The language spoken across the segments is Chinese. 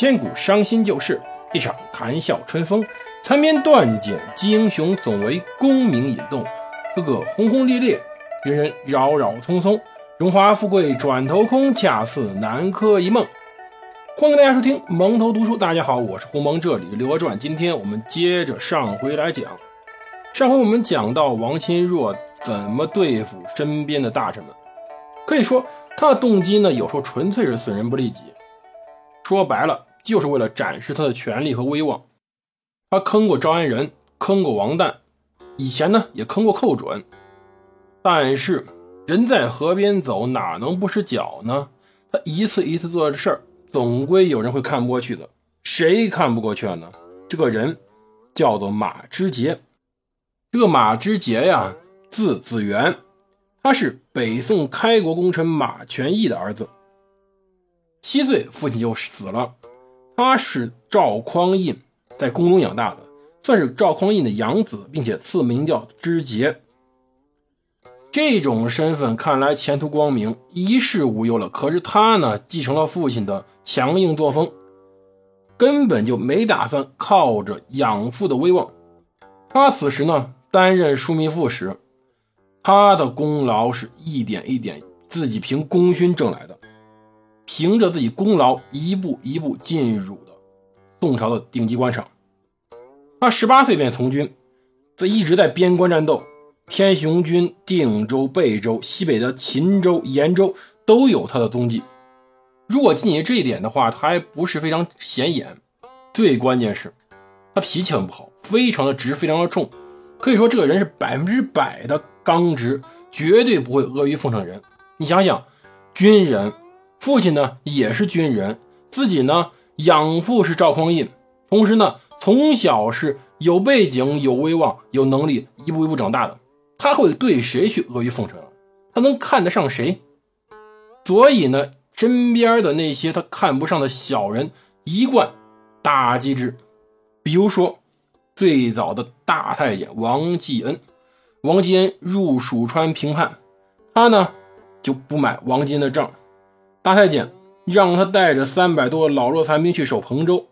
千古伤心旧事，一场谈笑春风。残篇断简击英雄，总为功名引动。个个轰轰烈烈，人人扰扰匆匆。荣华富贵转头空，恰似南柯一梦。欢迎大家收听蒙头读书。大家好，我是鸿蒙，这里《刘娥传》。今天我们接着上回来讲。上回我们讲到王钦若怎么对付身边的大臣们，可以说他的动机呢，有时候纯粹是损人不利己。说白了，就是为了展示他的权力和威望。他坑过招安人，坑过王旦，以前呢也坑过寇准。但是人在河边走，哪能不湿脚呢？他一次一次做的事儿，总归有人会看不过去的。谁看不过去呢？这个人叫做马之杰。这个马之杰呀，字子元，他是北宋开国功臣马全义的儿子。七岁，父亲就死了。他是赵匡胤在宫中养大的，算是赵匡胤的养子，并且赐名叫之杰。这种身份看来前途光明，衣食无忧了。可是他呢，继承了父亲的强硬作风，根本就没打算靠着养父的威望。他此时呢，担任枢密副使，他的功劳是一点一点自己凭功勋挣来的。凭着自己功劳，一步一步进入的宋朝的顶级官场。他十八岁便从军，这一直在边关战斗，天雄军、定州、贝州、西北的秦州、延州都有他的踪迹。如果仅仅这一点的话，他还不是非常显眼。最关键是，他脾气很不好，非常的直，非常的冲。可以说，这个人是百分之百的刚直，绝对不会阿谀奉承人。你想想，军人。父亲呢也是军人，自己呢养父是赵匡胤，同时呢从小是有背景、有威望、有能力，一步一步长大的。他会对谁去阿谀奉承？他能看得上谁？所以呢，身边的那些他看不上的小人，一贯打击之。比如说，最早的大太监王继恩，王继恩入蜀川平叛，他呢就不买王继恩的账。大太监让他带着三百多老弱残兵去守彭州，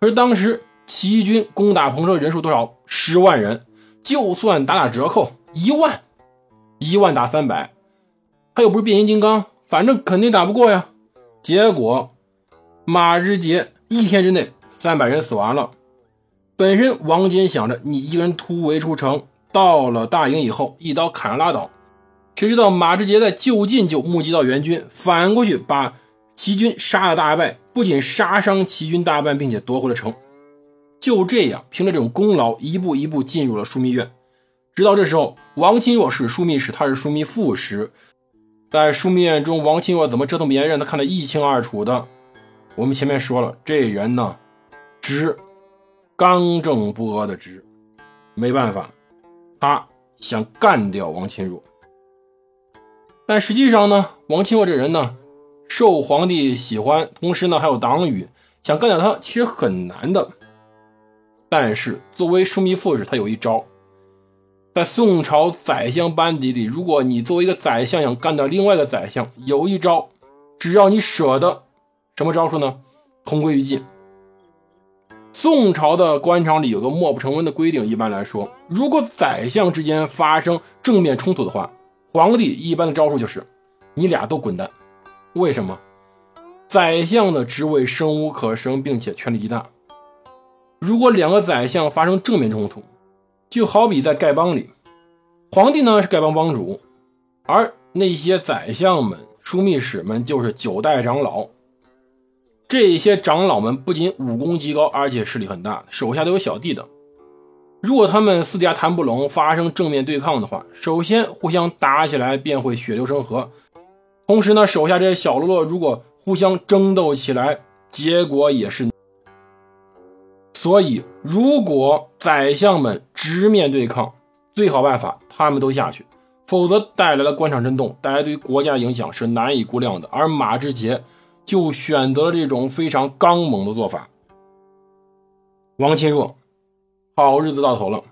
可是当时起义军攻打彭州人数多少？十万人，就算打打折扣，一万，一万打三百，他又不是变形金刚，反正肯定打不过呀。结果马之杰一天之内三百人死完了。本身王坚想着你一个人突围出城，到了大营以后一刀砍了拉倒。谁知道马志杰在就近就目击到援军，反过去把齐军杀了大败，不仅杀伤齐军大半，并且夺回了城。就这样，凭着这种功劳，一步一步进入了枢密院。直到这时候，王钦若是枢密使，他是枢密副使，在枢密院中，王钦若怎么折腾别人，他看得一清二楚的。我们前面说了，这人呢，直，刚正不阿的直，没办法，他想干掉王钦若。但实际上呢，王钦若这人呢，受皇帝喜欢，同时呢还有党羽，想干掉他其实很难的。但是作为枢密副使，他有一招，在宋朝宰相班底里，如果你作为一个宰相想干掉另外一个宰相，有一招，只要你舍得，什么招数呢？同归于尽。宋朝的官场里有个莫不成文的规定，一般来说，如果宰相之间发生正面冲突的话。皇帝一般的招数就是，你俩都滚蛋。为什么？宰相的职位生无可生，并且权力极大。如果两个宰相发生正面冲突，就好比在丐帮里，皇帝呢是丐帮帮主，而那些宰相们、枢密使们就是九代长老。这些长老们不仅武功极高，而且势力很大，手下都有小弟的。如果他们私底下谈不拢，发生正面对抗的话，首先互相打起来便会血流成河。同时呢，手下这些小喽啰如果互相争斗起来，结果也是。所以，如果宰相们直面对抗，最好办法他们都下去，否则带来的官场震动，带来对国家影响是难以估量的。而马之杰就选择了这种非常刚猛的做法。王钦若。好日子到头了，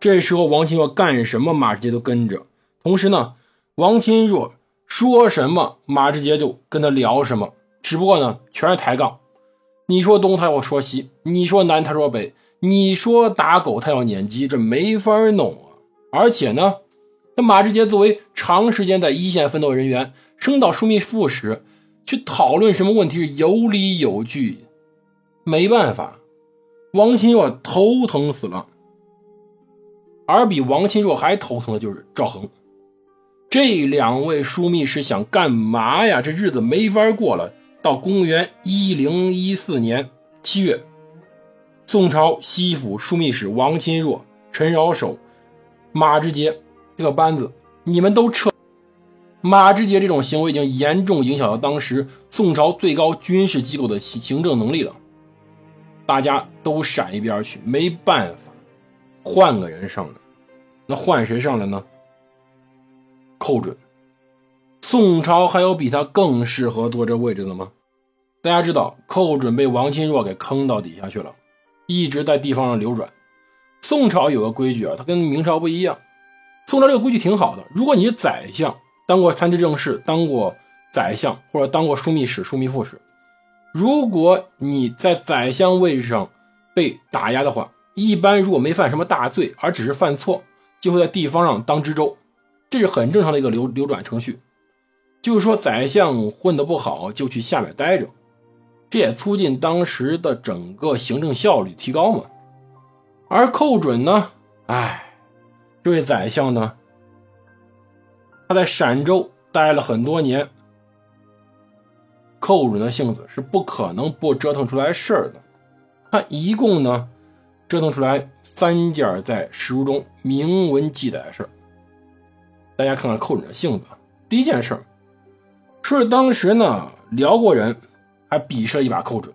这时候王钦若干什么，马志杰都跟着。同时呢，王钦若说什么，马志杰就跟他聊什么。只不过呢，全是抬杠。你说东他要说西，你说南他说北，你说打狗他要撵鸡，这没法弄啊！而且呢，那马志杰作为长时间在一线奋斗人员，升到枢密副使去讨论什么问题是有理有据，没办法，王钦若头疼死了。而比王钦若还头疼的就是赵恒，这两位枢密使想干嘛呀？这日子没法过了。到公元一零一四年七月，宋朝西府枢密使王钦若、陈饶守、马志杰这个班子，你们都撤。马志杰这种行为已经严重影响到当时宋朝最高军事机构的行政能力了，大家都闪一边去，没办法，换个人上来。那换谁上来呢？寇准。宋朝还有比他更适合坐这位置的吗？大家知道，寇准被王钦若给坑到底下去了，一直在地方上流转。宋朝有个规矩啊，它跟明朝不一样。宋朝这个规矩挺好的，如果你是宰相，当过参知政事，当过宰相或者当过枢密使、枢密副使，如果你在宰相位置上被打压的话，一般如果没犯什么大罪，而只是犯错，就会在地方上当知州，这是很正常的一个流流转程序。就是说，宰相混得不好，就去下面待着，这也促进当时的整个行政效率提高嘛。而寇准呢，哎，这位宰相呢，他在陕州待了很多年，寇准的性子是不可能不折腾出来事儿的。他一共呢，折腾出来三件在史书中明文记载的事儿。大家看看寇准的性子，第一件事儿。说是当时呢，辽国人还比试了一把寇准。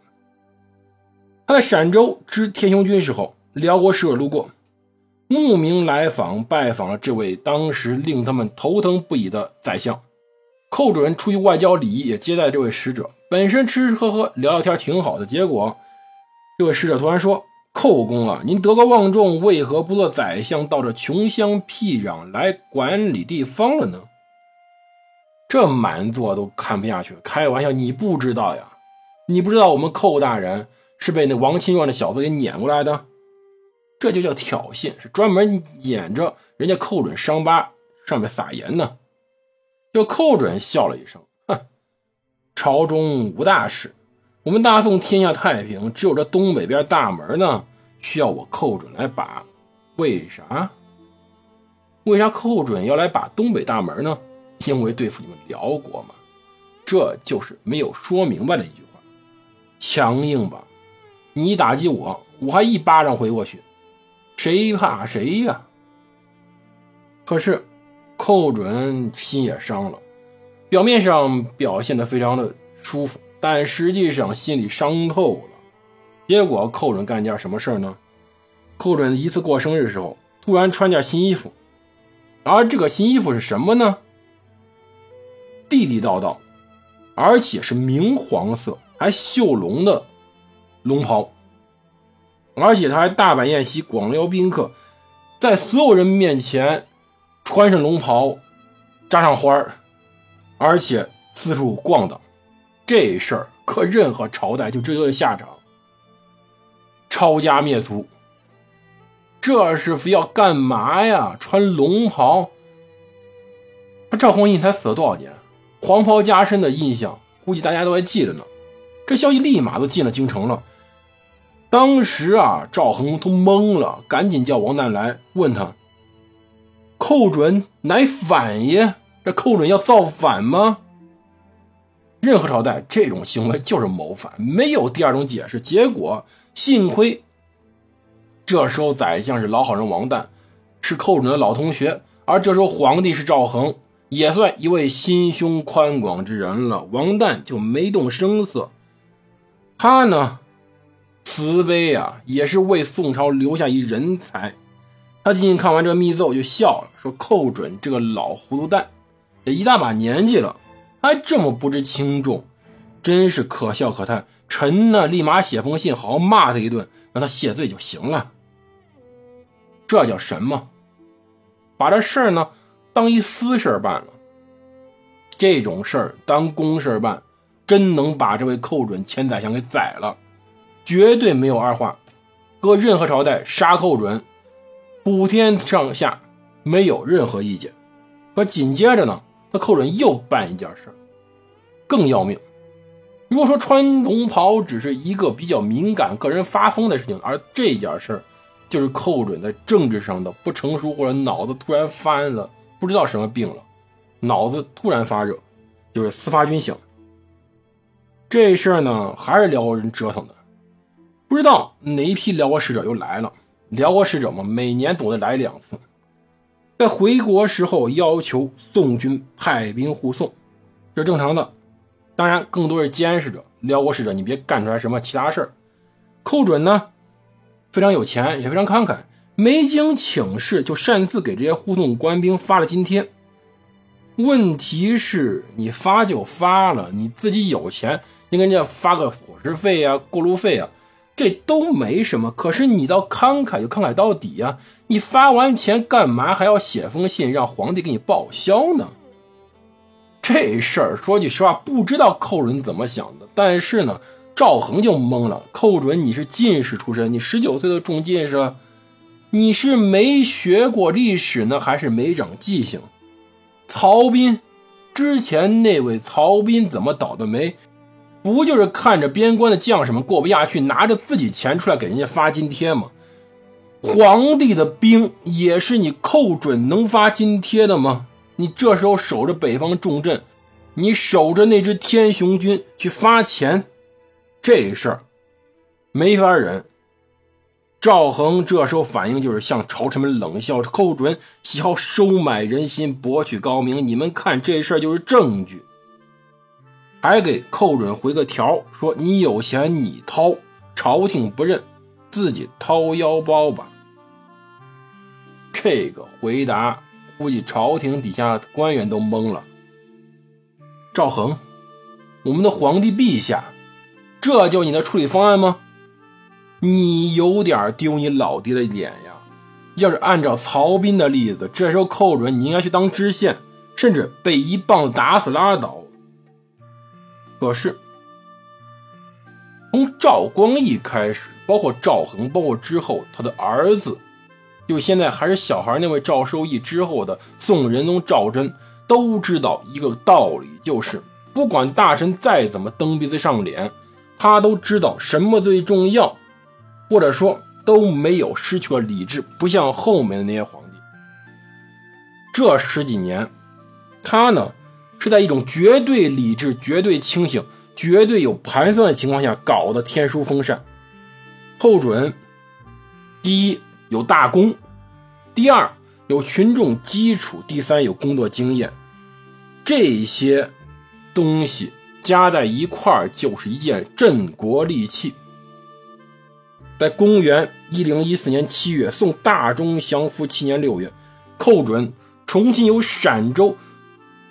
他在陕州知天雄军时候，辽国使者路过，慕名来访，拜访了这位当时令他们头疼不已的宰相。寇准出于外交礼仪，也接待这位使者。本身吃吃喝喝聊聊天挺好的，结果这位使者突然说：“寇公啊，您德高望重，为何不做宰相，到这穷乡僻壤来管理地方了呢？”这满座都看不下去，开玩笑，你不知道呀？你不知道我们寇大人是被那王钦若那小子给撵过来的？这就叫挑衅，是专门撵着人家寇准伤疤上面撒盐呢。就寇准笑了一声，哼，朝中无大事，我们大宋天下太平，只有这东北边大门呢需要我寇准来把。为啥？为啥寇准要来把东北大门呢？因为对付你们辽国嘛，这就是没有说明白的一句话，强硬吧？你打击我，我还一巴掌回过去，谁怕谁呀？可是寇准心也伤了，表面上表现的非常的舒服，但实际上心里伤透了。结果寇准干件什么事呢？寇准一次过生日的时候，突然穿件新衣服，而这个新衣服是什么呢？地地道道，而且是明黄色，还绣龙的龙袍，而且他还大摆宴席，广邀宾客，在所有人面前穿上龙袍，扎上花，而且四处逛荡。这事儿可任何朝代就这个下场，抄家灭族。这是非要干嘛呀？穿龙袍？他赵匡胤才死了多少年？黄袍加身的印象，估计大家都还记得呢。这消息立马都进了京城了。当时啊，赵恒都懵了，赶紧叫王旦来问他：“寇准乃反也？这寇准要造反吗？”任何朝代这种行为就是谋反，没有第二种解释。结果幸亏这时候宰相是老好人王旦，是寇准的老同学，而这时候皇帝是赵恒。也算一位心胸宽广之人了，王旦就没动声色。他呢，慈悲啊，也是为宋朝留下一人才。他进去看完这个密奏，就笑了，说：“寇准这个老糊涂蛋，也一大把年纪了，还这么不知轻重，真是可笑可叹。臣呢，立马写封信，好好骂他一顿，让他谢罪就行了。这叫什么？把这事儿呢？”当一私事办了，这种事儿当公事办，真能把这位寇准前宰相给宰了。绝对没有二话。搁任何朝代杀寇准，普天上下没有任何意见。可紧接着呢，他寇准又办一件事更要命。如果说穿龙袍只是一个比较敏感、个人发疯的事情，而这件事就是寇准在政治上的不成熟，或者脑子突然翻了不知道什么病了，脑子突然发热，就是司发军饷。这事儿呢，还是辽国人折腾的。不知道哪一批辽国使者又来了。辽国使者嘛，每年总得来两次。在回国时候，要求宋军派兵护送，这正常的。当然，更多是监视着辽国使者，你别干出来什么其他事儿。寇准呢，非常有钱，也非常慷慨，没经请示就擅自给这些护送官兵发了津贴。问题是，你发就发了，你自己有钱，应该人家发个伙食费呀、过路费啊。这都没什么，可是你倒慷慨就慷慨到底呀！你发完钱干嘛还要写封信让皇帝给你报销呢？这事儿说句实话，不知道寇准怎么想的。但是呢，赵恒就懵了。寇准，你是进士出身，你十九岁都中进士了，你是没学过历史呢，还是没长记性？曹彬之前那位曹彬怎么倒的霉？不就是看着边关的将士们过不下去，拿着自己钱出来给人家发津贴吗？皇帝的兵也是你寇准能发津贴的吗？你这时候守着北方重镇，你守着那支天雄军去发钱，这事儿没法忍。赵恒这时候反应就是向朝臣们冷笑：寇准喜好收买人心，博取高明，你们看这事儿就是证据。还给寇准回个条，说你有钱你掏，朝廷不认，自己掏腰包吧。这个回答估计朝廷底下官员都懵了。赵恒，我们的皇帝陛下，这就你的处理方案吗？你有点丢你老爹的脸呀！要是按照曹彬的例子，这时候寇准你应该去当知县，甚至被一棒子打死拉倒。可是，从赵光义开始，包括赵恒，包括之后他的儿子，就现在还是小孩那位赵受益之后的宋仁宗赵祯，都知道一个道理，就是不管大臣再怎么蹬鼻子上脸，他都知道什么最重要，或者说都没有失去过理智，不像后面的那些皇帝。这十几年，他呢？是在一种绝对理智、绝对清醒、绝对有盘算的情况下搞的天书封禅。寇准，第一有大功，第二有群众基础，第三有工作经验，这些东西加在一块儿就是一件镇国利器。在公元一零一四年七月，宋大中祥符七年六月，寇准重新由陕州。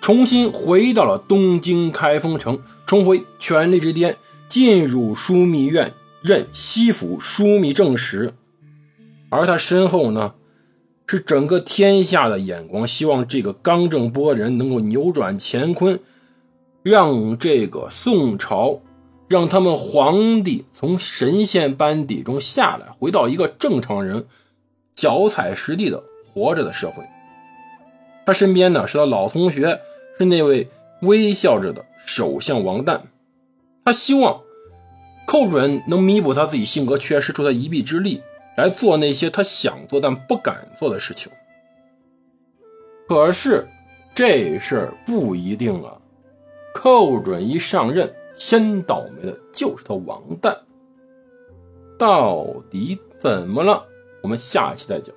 重新回到了东京开封城，重回权力之巅，进入枢密院任西府枢密正使。而他身后呢，是整个天下的眼光，希望这个刚正波人能够扭转乾坤，让这个宋朝，让他们皇帝从神仙班底中下来，回到一个正常人脚踩实地的活着的社会。他身边呢，是他老同学。是那位微笑着的首相王旦，他希望寇准能弥补他自己性格缺失，出他一臂之力，来做那些他想做但不敢做的事情。可是这事儿不一定啊！寇准一上任，先倒霉的就是他王旦。到底怎么了？我们下期再讲。